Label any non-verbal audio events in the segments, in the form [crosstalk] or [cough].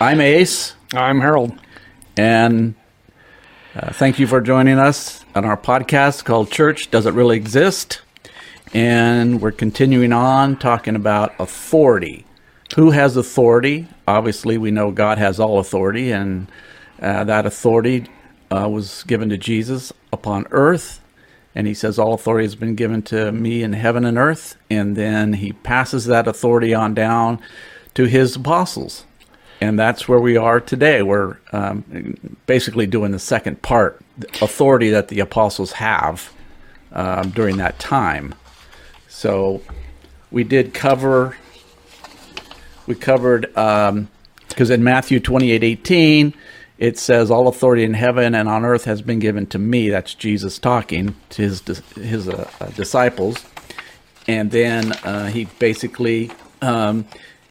I'm Ace, I'm Harold. and uh, thank you for joining us on our podcast called Church Does It Really Exist? And we're continuing on talking about authority. Who has authority? Obviously, we know God has all authority, and uh, that authority uh, was given to Jesus upon earth. And he says, All authority has been given to me in heaven and earth. And then he passes that authority on down to his apostles. And that's where we are today. We're um, basically doing the second part, the authority that the apostles have um, during that time. So we did cover, we covered, because in Matthew 28 18, it says, All authority in heaven and on earth has been given to me. That's Jesus talking to his, his uh, disciples. And then uh, he basically um,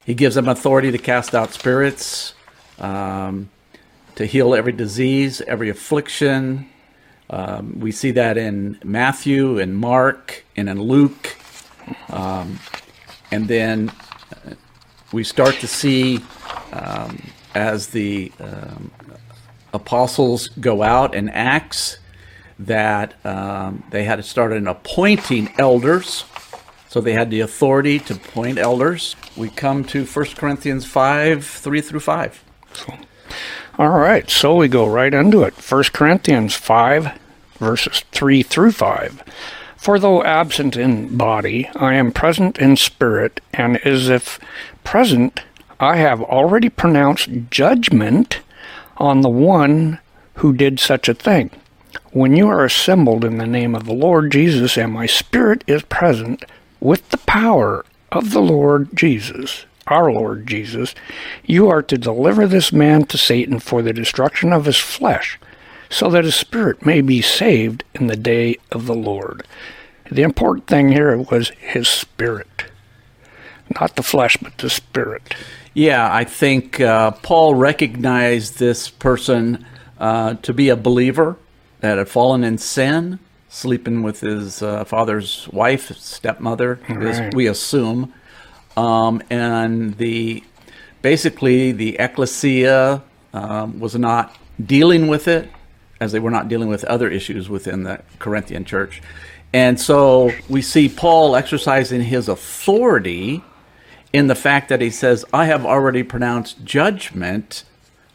he gives them authority to cast out spirits, um, to heal every disease, every affliction. Um, we see that in Matthew, and Mark, and in Luke. Um, and then uh, we start to see um, as the um, apostles go out in Acts that um, they had to start an appointing elders. So they had the authority to appoint elders. We come to 1 Corinthians 5 3 through 5. All right, so we go right into it. 1 Corinthians 5, verses 3 through 5. For though absent in body, I am present in spirit, and as if present, I have already pronounced judgment on the one who did such a thing. When you are assembled in the name of the Lord Jesus, and my spirit is present with the power of the Lord Jesus, our Lord Jesus, you are to deliver this man to Satan for the destruction of his flesh, so that his spirit may be saved in the day of the Lord. The important thing here was his spirit, not the flesh, but the spirit. Yeah, I think uh, Paul recognized this person uh, to be a believer that had fallen in sin, sleeping with his uh, father's wife, stepmother, Right. we assume. Um, and the basically the ecclesia um, was not dealing with it, as they were not dealing with other issues within the Corinthian church. And so we see Paul exercising his authority in the fact that he says, I have already pronounced judgment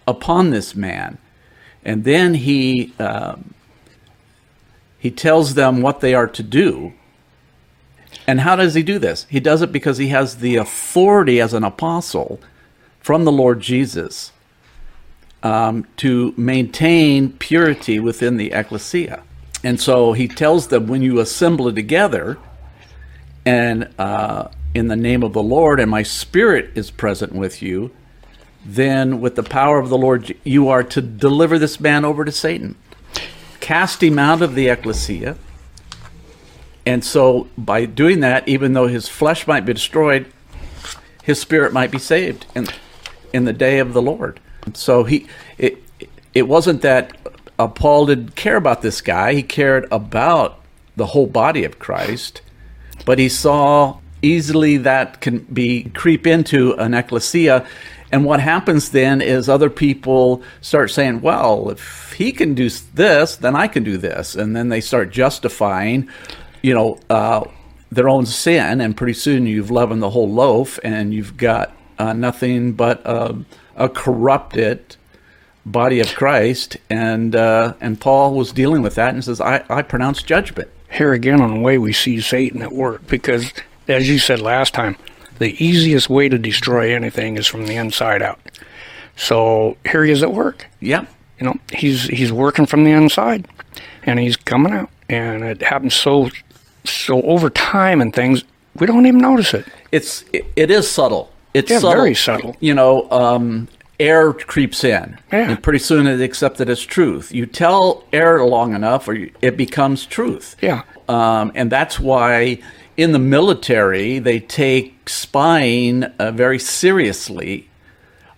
upon this man. And then he, um, he tells them what they are to do. And how does he do this? He does it because he has the authority as an apostle from the Lord Jesus um, to maintain purity within the ecclesia. And so he tells them when you assemble together, and uh, in the name of the Lord, and my spirit is present with you, then with the power of the Lord, you are to deliver this man over to Satan, cast him out of the ecclesia. And so by doing that, even though his flesh might be destroyed, his spirit might be saved in, in the day of the Lord. So he, it, it wasn't that uh, Paul didn't care about this guy; he cared about the whole body of Christ. But he saw easily that can be creep into an ecclesia, and what happens then is other people start saying, "Well, if he can do this, then I can do this," and then they start justifying, you know, uh, their own sin, and pretty soon you've leavened the whole loaf, and you've got uh, nothing but uh, a corrupted body of Christ. And uh, and Paul was dealing with that and says, "I, I pronounce judgment." Here again, on the way we see Satan at work, because as you said last time, the easiest way to destroy anything is from the inside out. So here he is at work. Yeah, You know, he's he's working from the inside, and he's coming out, and it happens so so over time and things we don't even notice it. it's it, it is subtle. It's Yeah, subtle. very subtle. You know, um, air creeps in, Yeah. and pretty soon it's accepted as truth. You tell air long enough, or you, it becomes truth. Yeah. um, and that's why in the military they take spying uh, very seriously.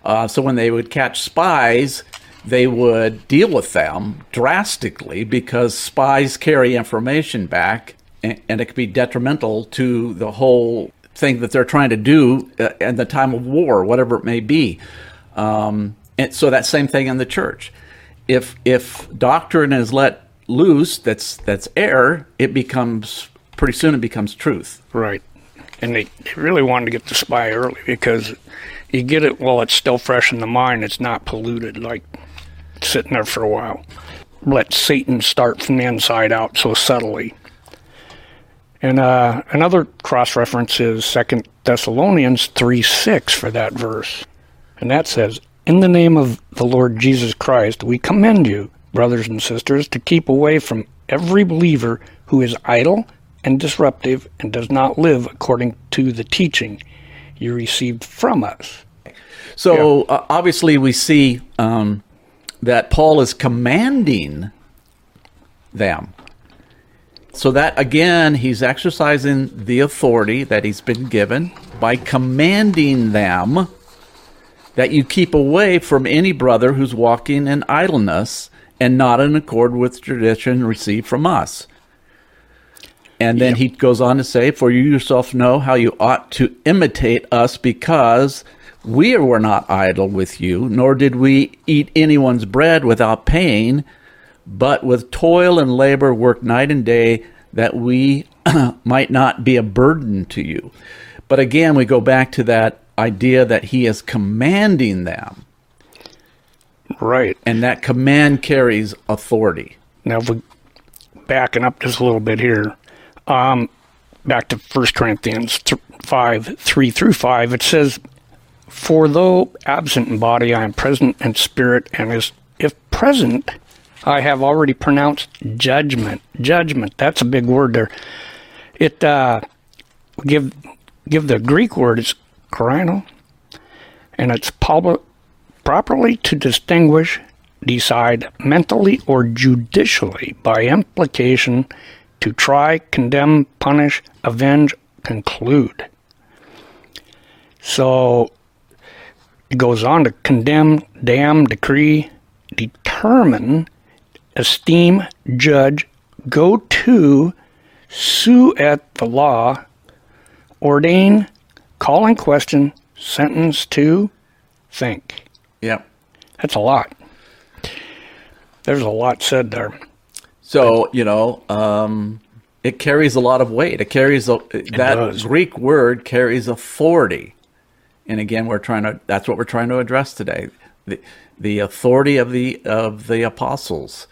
Uh, so when they would catch spies, they would deal with them drastically because spies carry information back, and, and it could be detrimental to the whole thing that they're trying to do uh, at the time of war, whatever it may be. Um, and so that same thing in the church. If if doctrine is let loose, that's that's error. It becomes pretty soon. It becomes truth. Right. And they, really wanted to get the spy early because you get it while it's still fresh in the mind. It's not polluted like sitting there for a while. Let Satan start from the inside out so subtly. And uh, another cross reference is Second Thessalonians 3 6 for that verse. And that says, In the name of the Lord Jesus Christ, we commend you, brothers and sisters, to keep away from every believer who is idle and disruptive and does not live according to the teaching you received from us. So uh, obviously, we see um, that Paul is commanding them. So that again, he's exercising the authority that he's been given by commanding them that you keep away from any brother who's walking in idleness and not in accord with tradition received from us. And then he goes on to say, For you yourself know how you ought to imitate us because we were not idle with you, nor did we eat anyone's bread without paying, but with toil and labor work night and day that we [clears throat] might not be a burden to you. But again, we go back to that idea that he is commanding them, Right. and that command carries authority. Now, if we backing up just a little bit here, um, back to 1 Corinthians th- 5 3 through 5, it says, For though absent in body, I am present in spirit, and as if present, I have already pronounced judgment. Judgment, that's a big word there. It, uh, give, give the Greek word, it's krino, and it's pub- properly to distinguish, decide mentally or judicially by implication to try, condemn, punish, avenge, conclude. So it goes on to condemn, damn, decree, determine, esteem, judge, go to, sue at the law, ordain, call in question, sentence to, think. Yep. That's a lot. There's a lot said there. So you know, um, it carries a lot of weight. It carries a, that does. Greek word carries authority, and again, we're trying to. That's what we're trying to address today. The the authority of the of the apostles.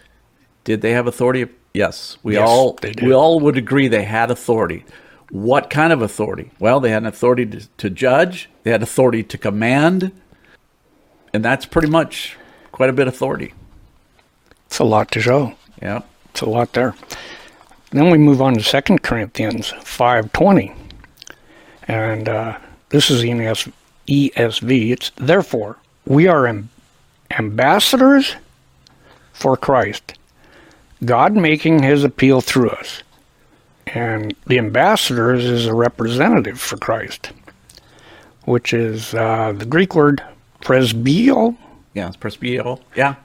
Did they have authority? Yes, we Yes, all we all would agree they had authority. What kind of authority? Well, they had an authority to, to judge. They had authority to command, and that's pretty much quite a bit of authority. It's a lot to show. Yeah. It's a lot there. Then we move on to Second Corinthians 5.20. And uh, this is in ES- ESV. It's, Therefore, we are am- ambassadors for Christ, God making his appeal through us. And the ambassadors is a representative for Christ, which is uh, the Greek word presbio. Yeah, it's presbyo. Yeah,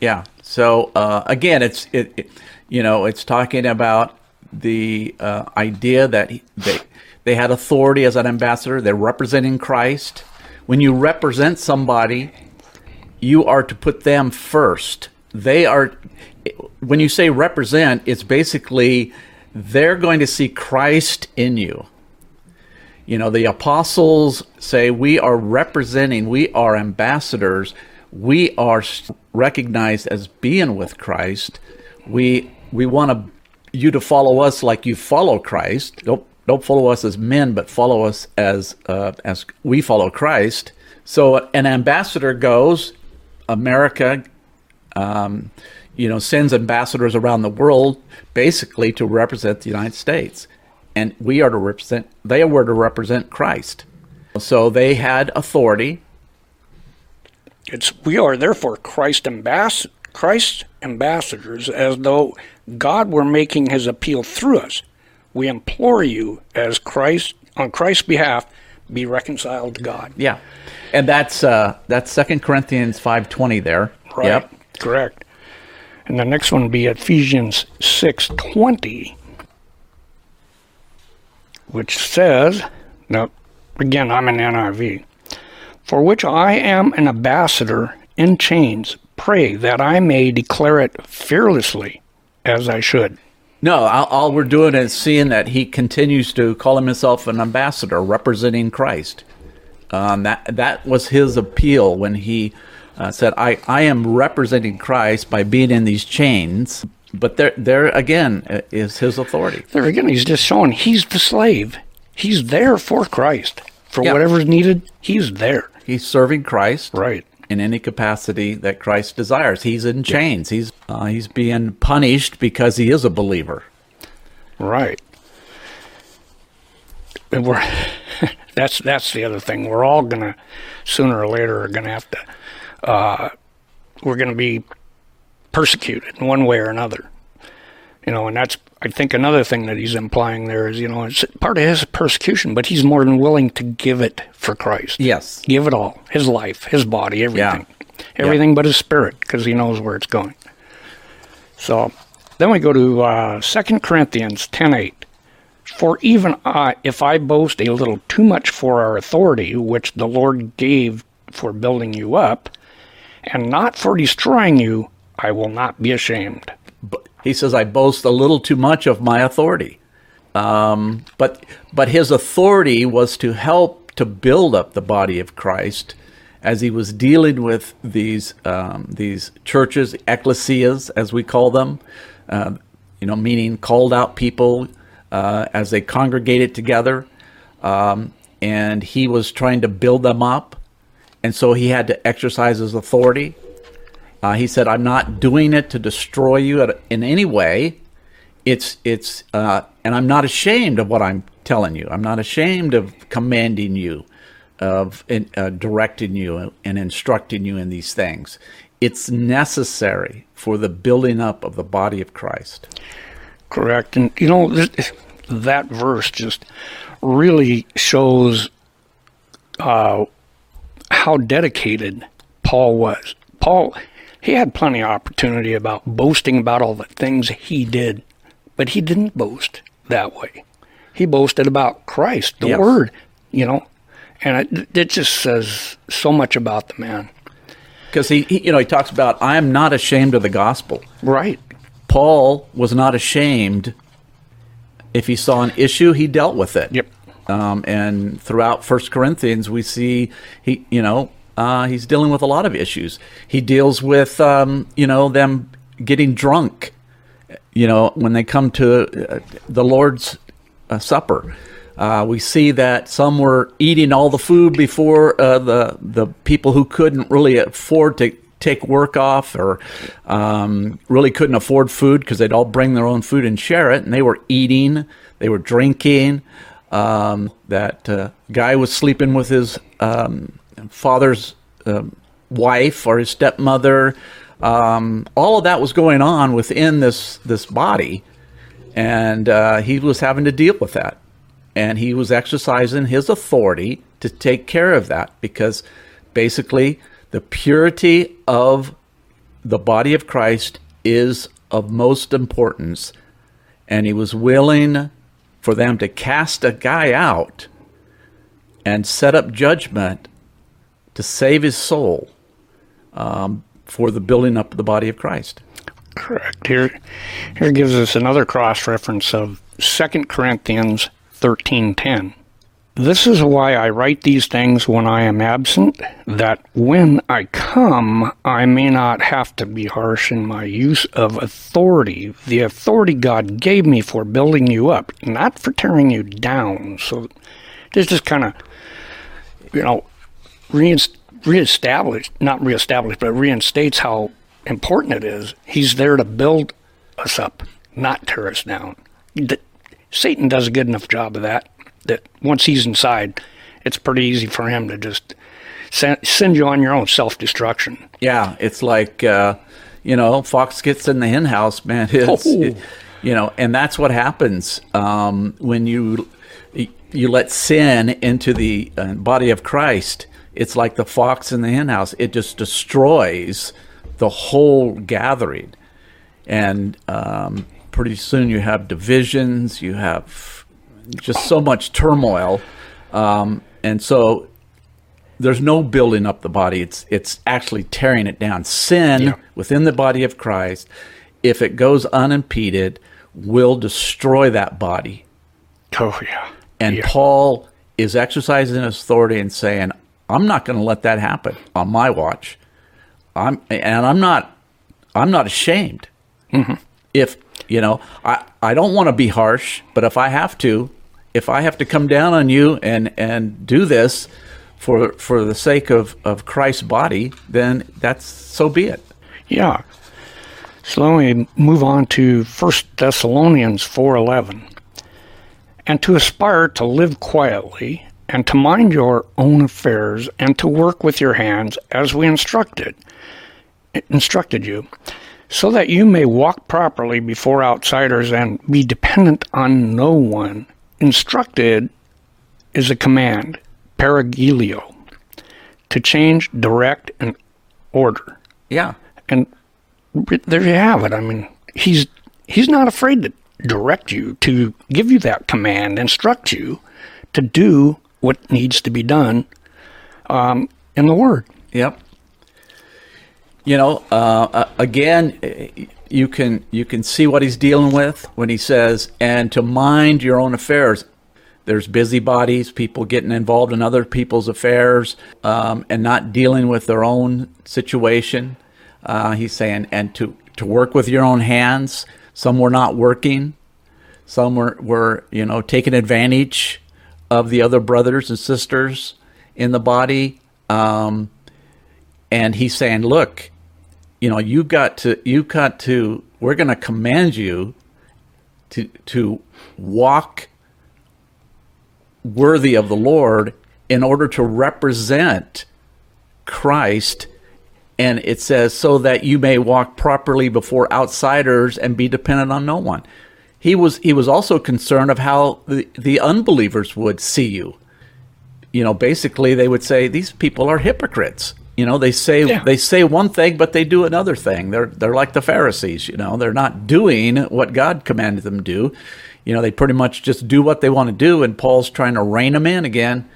yeah. So uh, again, it's it, it, you know, it's talking about the uh, idea that he, they they had authority as an ambassador. They're representing Christ. When you represent somebody, you are to put them first. They are. When you say represent, it's basically they're going to see Christ in you. You know, the apostles say we are representing, we are ambassadors, we are recognized as being with Christ. We we want to, you to follow us like you follow Christ. Don't don't follow us as men, but follow us as uh, as we follow Christ. So an ambassador goes, America, um, you know, sends ambassadors around the world basically to represent the United States. And we are to represent, they were to represent Christ. So they had authority. It's we are therefore Christ ambass Christ ambassadors, as though God were making His appeal through us. We implore you, as Christ on Christ's behalf, be reconciled to God. Yeah. And that's uh, that's Second Corinthians 5.20 there. Right. Yep. Correct. And the next one would be Ephesians six twenty, which says, now again I'm an NIV. for which I am an ambassador in chains, pray that I may declare it fearlessly as I should. No, all, all we're doing is seeing that he continues to call himself an ambassador representing Christ. Um, that that was his appeal when he uh, said, I, "I am representing Christ by being in these chains." But there, there again uh, is his authority. There again, he's just showing he's the slave. He's there for Christ. For Yeah. whatever's needed, he's there. He's serving Christ, Right. In any capacity that Christ desires. He's in chains. He's uh, he's being punished because he is a believer. Right. And we're [laughs] that's that's the other thing. We're all gonna sooner or later are gonna have to uh, we're gonna be persecuted in one way or another. You know, and that's I think another thing that he's implying there is, you know, it's part of his persecution, but he's more than willing to give it for Christ. Yes. Give it all. His life, his body, everything. Everything but his spirit, because he knows where it's going. So then we go to uh, 2 Corinthians 10.8. For even I, if I boast a little too much for our authority, which the Lord gave for building you up, and not for destroying you, I will not be ashamed. But he says, I boast a little too much of my authority. Um, but but his authority was to help to build up the body of Christ as he was dealing with these um, these churches, ecclesias, as we call them, uh, you know, meaning called out people uh, as they congregated together, um, and he was trying to build them up, and so he had to exercise his authority. Uh, he said, "I'm not doing it to destroy you in any way. It's it's, uh, and I'm not ashamed of what I'm telling you. I'm not ashamed of commanding you, of in, uh, directing you and instructing you in these things. It's necessary for the building up of the body of Christ." Correct. And, you know, th- that verse just really shows uh, how dedicated Paul was. Paul, he had plenty of opportunity about boasting about all the things he did, but he didn't boast that way. He boasted about Christ, the Yes. Word, you know, and it, it just says so much about the man. Because he, he, you know, he talks about, "I am not ashamed of the gospel." Right. Paul was not ashamed. If he saw an issue, he dealt with it. Yep. Um, and throughout First Corinthians, we see he, you know, uh, he's dealing with a lot of issues. He deals with, um, you know, them getting drunk. You know, when they come to uh, the Lord's uh, Supper, uh, we see that some were eating all the food before uh, the the people who couldn't really afford to take work off or um, really couldn't afford food because they'd all bring their own food and share it, and they were eating, they were drinking. Um, that uh, guy was sleeping with his um, father's um wife or his stepmother. Um, all of that was going on within this this body, and uh, he was having to deal with that. And he was exercising his authority to take care of that because basically the purity of the body of Christ is of most importance. And he was willing for them to cast a guy out and set up judgment to save his soul um, for the building up of the body of Christ. Correct. Here, here gives us another cross reference of 2 Corinthians 13:10. This is why I write these things when I am absent, that when I come, I may not have to be harsh in my use of authority, the authority God gave me for building you up, not for tearing you down. So this is kind of, you know, reinst- reestablished, not reestablished, but reinstates how important it is. He's there to build us up, not tear us down. D- Satan does a good enough job of that. That once he's inside, it's pretty easy for him to just send, send you on your own self destruction. Yeah, it's like uh, you know, fox gets in the hen house, man. [laughs] Oh. it- you know, and that's what happens um, when you you let sin into the uh, body of Christ. It's like the fox in the hen house. It just destroys the whole gathering, and um, pretty soon you have divisions. You have just so much turmoil, um, and so there's no building up the body. It's it's actually tearing it down. Sin Yeah. within the body of Christ, if it goes unimpeded, will destroy that body. Oh, yeah. And Yeah. Paul is exercising his authority and saying, "I'm not going to let that happen on my watch. I'm and I'm not I'm not ashamed. Mm-hmm. If you know, I I don't want to be harsh, but if I have to, if I have to come down on you and and do this for for the sake of of Christ's body, then that's so be it. Yeah. So let me move on to 1 Thessalonians 4:11. And to aspire to live quietly and to mind your own affairs and to work with your hands as we instructed instructed you so that you may walk properly before outsiders and be dependent on no one. Instructed is a command, paragilio, to change, direct, and order. Yeah. And there you have it. I mean, he's he's not afraid to direct you, to give you that command, instruct you to do what needs to be done um, in the Word. Yep. You know, uh, uh, again, uh, you can you can see what he's dealing with when he says, "And to mind your own affairs." There's busybodies, people getting involved in other people's affairs, um, and not dealing with their own situation. Uh, he's saying, and to to work with your own hands. Some were not working. Some were, were you know taking advantage of the other brothers and sisters in the body. Um, and he's saying, "Look, you know, you got to, you got to. We're going to command you to to walk worthy of the Lord in order to represent Christ." And it says, "So that you may walk properly before outsiders and be dependent on no one." He was he was also concerned of how the, the unbelievers would see you you know, basically they would say these people are hypocrites. You know, they say Yeah. they say one thing, but they do another thing. They're they're like the Pharisees. You know, they're not doing what God commanded them to do. You know, they pretty much just do what they want to do. And Paul's trying to rein them in again,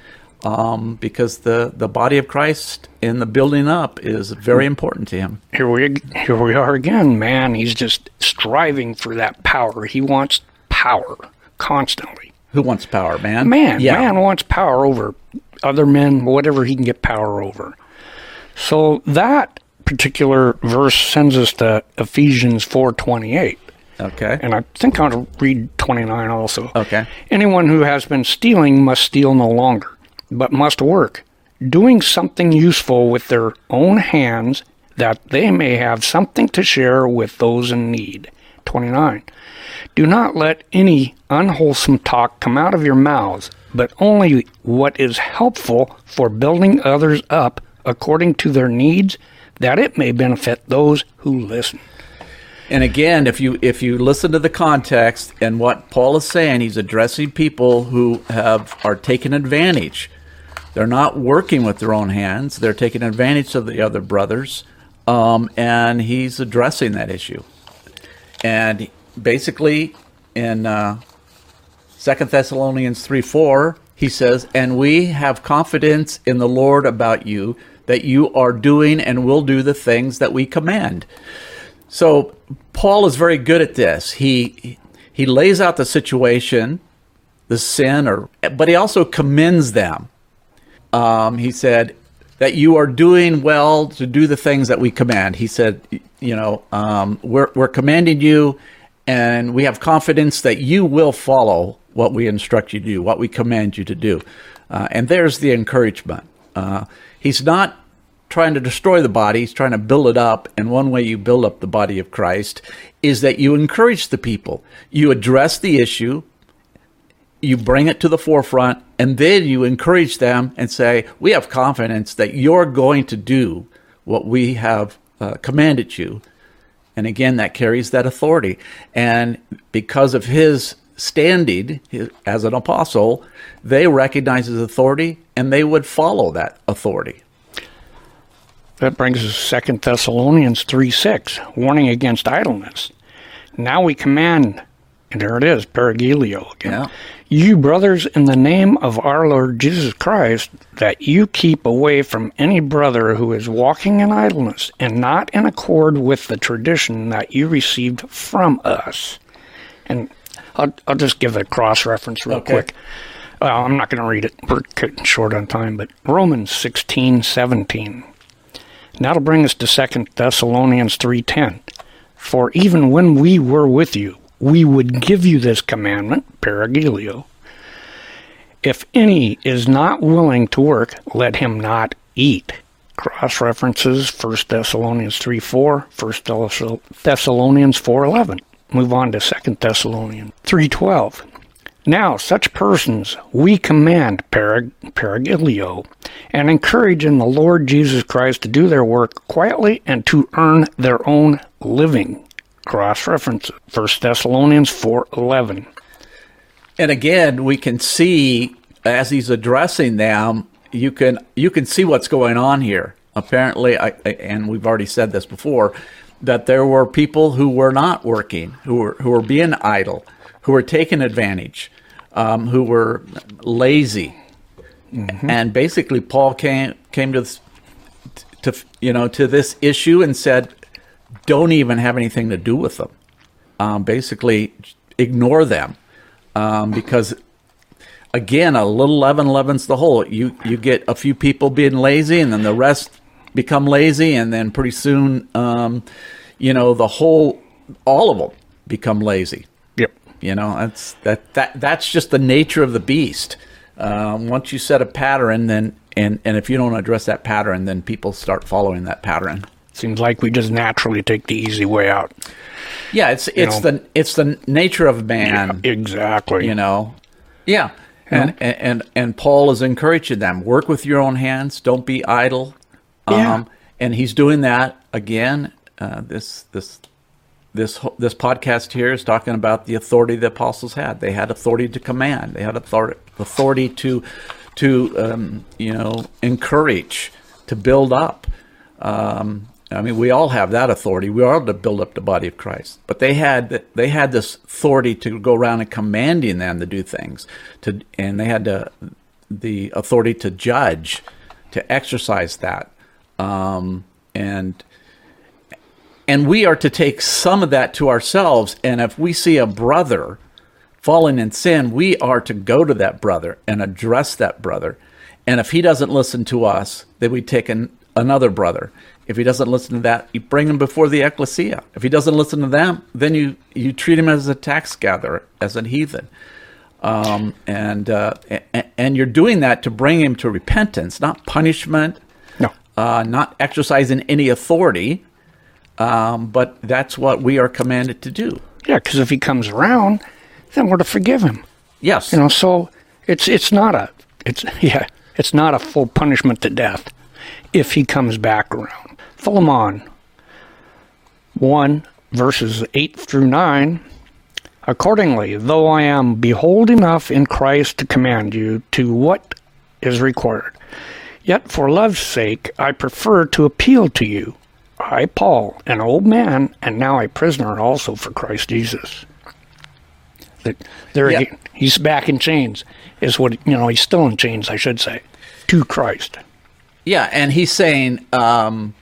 um, because the the body of Christ in the building up is very important to him. Here we here we are again, man. He's just striving for that power. He wants power constantly. Who wants power, man? Man, yeah, man wants power over other men, whatever he can get power over. So that particular verse sends us to Ephesians 4:28. Okay. And I think I'll read 29 also. Okay. Anyone who has been stealing must steal no longer, but must work, doing something useful with their own hands that they may have something to share with those in need. 29. Do not let any unwholesome talk come out of your mouths, but only what is helpful for building others up according to their needs, that it may benefit those who listen. And again, if you if you listen to the context and what Paul is saying, he's addressing people who have are taking advantage. They're not working with their own hands; they're taking advantage of the other brothers, um, and he's addressing that issue. And basically, in uh, Second Thessalonians three four, he says, "And we have confidence in the Lord about you that you are doing and will do the things that we command." So Paul is very good at this. He he lays out the situation, the sin, or but he also commends them. Um, he said that you are doing well to do the things that we command. He said, you know, um, we're we're commanding you, and we have confidence that you will follow what we instruct you to do, what we command you to do. Uh, and there's the encouragement. Uh, he's not trying to destroy the body, he's trying to build it up. And one way you build up the body of Christ is that you encourage the people. You address the issue, you bring it to the forefront, and then you encourage them and say, We have confidence that you're going to do what we have uh, commanded you. And again, that carries that authority. And because of his standing his- as an apostle, they recognize his authority and they would follow that authority. That brings us Second Thessalonians 3 6, warning against idleness. Now we command And there it is, paragilio again. Yeah. You brothers, in the name of our Lord Jesus Christ, that you keep away from any brother who is walking in idleness and not in accord with the tradition that you received from us. And I'll, I'll just give a cross reference real Okay. quick. Uh, I'm not going to read it. We're cutting short on time, but Romans 16, 17. And that'll bring us to 2 Thessalonians 3:10. For even when we were with you, we would give you this commandment, paragilio. If any is not willing to work, let him not eat. Cross references 1 Thessalonians 3 4, 1 Thessalonians 4 11. Move on to 2 Thessalonians 3 12. Now, such persons we command, parag- paragilio, and encourage in the Lord Jesus Christ to do their work quietly and to earn their own living. Cross reference 1 Thessalonians 4:11. And again, we can see as he's addressing them, you can you can see what's going on here. Apparently, I, I- and we've already said this before, that there were people who were not working, who were who were being idle, who were taking advantage, um, who were lazy, and basically Paul came came to this, to you know to this issue and said, don't even have anything to do with them. Um, basically, ignore them um, because again, a little leaven leavens the whole. You you get a few people being lazy, and then the rest become lazy, and then pretty soon, um, you know, the whole all of them become lazy. Yep. You know, that's that that that's just the nature of the beast. Um, once you set a pattern, then and and if you don't address that pattern, then people start following that pattern. Seems like we just naturally take the easy way out. Yeah, it's it's know. the it's the nature of man. Exactly. you know yeah and, and and and paul is encouraging them work with your own hands don't be idle Yeah. um and he's doing that again uh, this this this this podcast here is talking about the authority the apostles had they had authority to command they had authority authority to to um, you know encourage to build up um, I mean, we all have that authority. We are to build up the body of Christ, but they had they had this authority to go around and commanding them to do things, to and they had to, the authority to judge, to exercise that, um, and and we are to take some of that to ourselves. And if we see a brother falling in sin, we are to go to that brother and address that brother. And if he doesn't listen to us, then we take an, another brother. If he doesn't listen to that, you bring him before the ecclesia. If he doesn't listen to them, then you, you treat him as a tax gatherer, as a heathen. Um, and, uh, and and you're doing that to bring him to repentance, not punishment, No. uh, not exercising any authority. Um, but that's what we are commanded to do. Yeah, because if he comes around, then we're to forgive him. Yes. You know, so it's it's not a it's [laughs] yeah it's not a full punishment to death if he comes back around. Philemon one verses eight through nine. Accordingly, though I am behold enough in Christ to command you to what is required, yet for love's sake I prefer to appeal to you. I, Paul, an old man, and now a prisoner also for Christ Jesus. That there Yeah. again, he's back in chains. Is what you know? He's still in chains, I should say, to Christ. Yeah, and he's saying, um,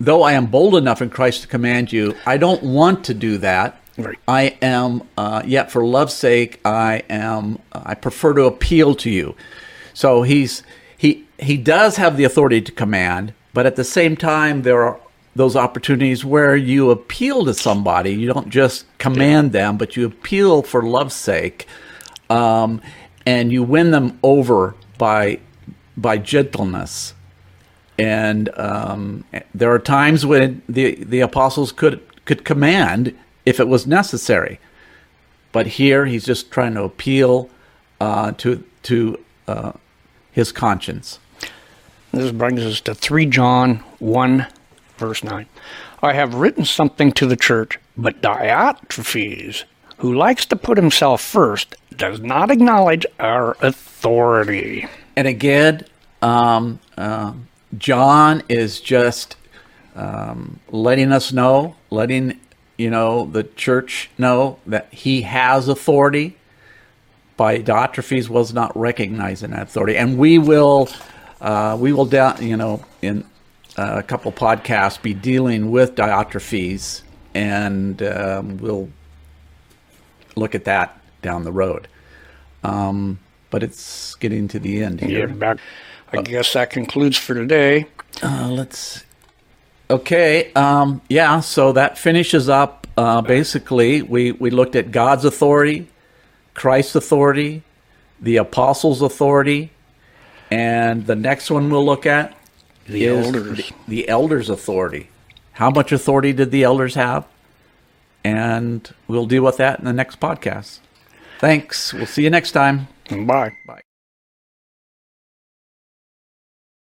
though I am bold enough in Christ to command you, I don't want to do that. Right. I am, uh, yet for love's sake, I am. I prefer to appeal to you. So he's he he does have the authority to command, but at the same time, there are those opportunities where you appeal to somebody. You don't just command them, but you appeal for love's sake, um, and you win them over by by gentleness. And um, there are times when the the apostles could could command if it was necessary, but here he's just trying to appeal uh, to to uh, his conscience. This brings us to 3 John 1, verse 9. I have written something to the church, but Diotrephes, who likes to put himself first, does not acknowledge our authority. And again, um, um John is just um, letting us know, letting you know, the church know that he has authority, by Diotrephes was not recognizing that authority. And we will, uh, we will, down, you know, in uh, a couple podcasts, be dealing with Diotrephes, and um, we'll look at that down the road. Um, but it's getting to the end Yeah, here. back. I guess that concludes for today. Uh, let's. Okay. Um, yeah. So that finishes up. Uh, basically, we we looked at God's authority, Christ's authority, the apostles' authority, and the next one we'll look at The is elders. The, the elders' authority. How much authority did the elders have? And we'll deal with that in the next podcast. Thanks. We'll see you next time. Bye. Bye.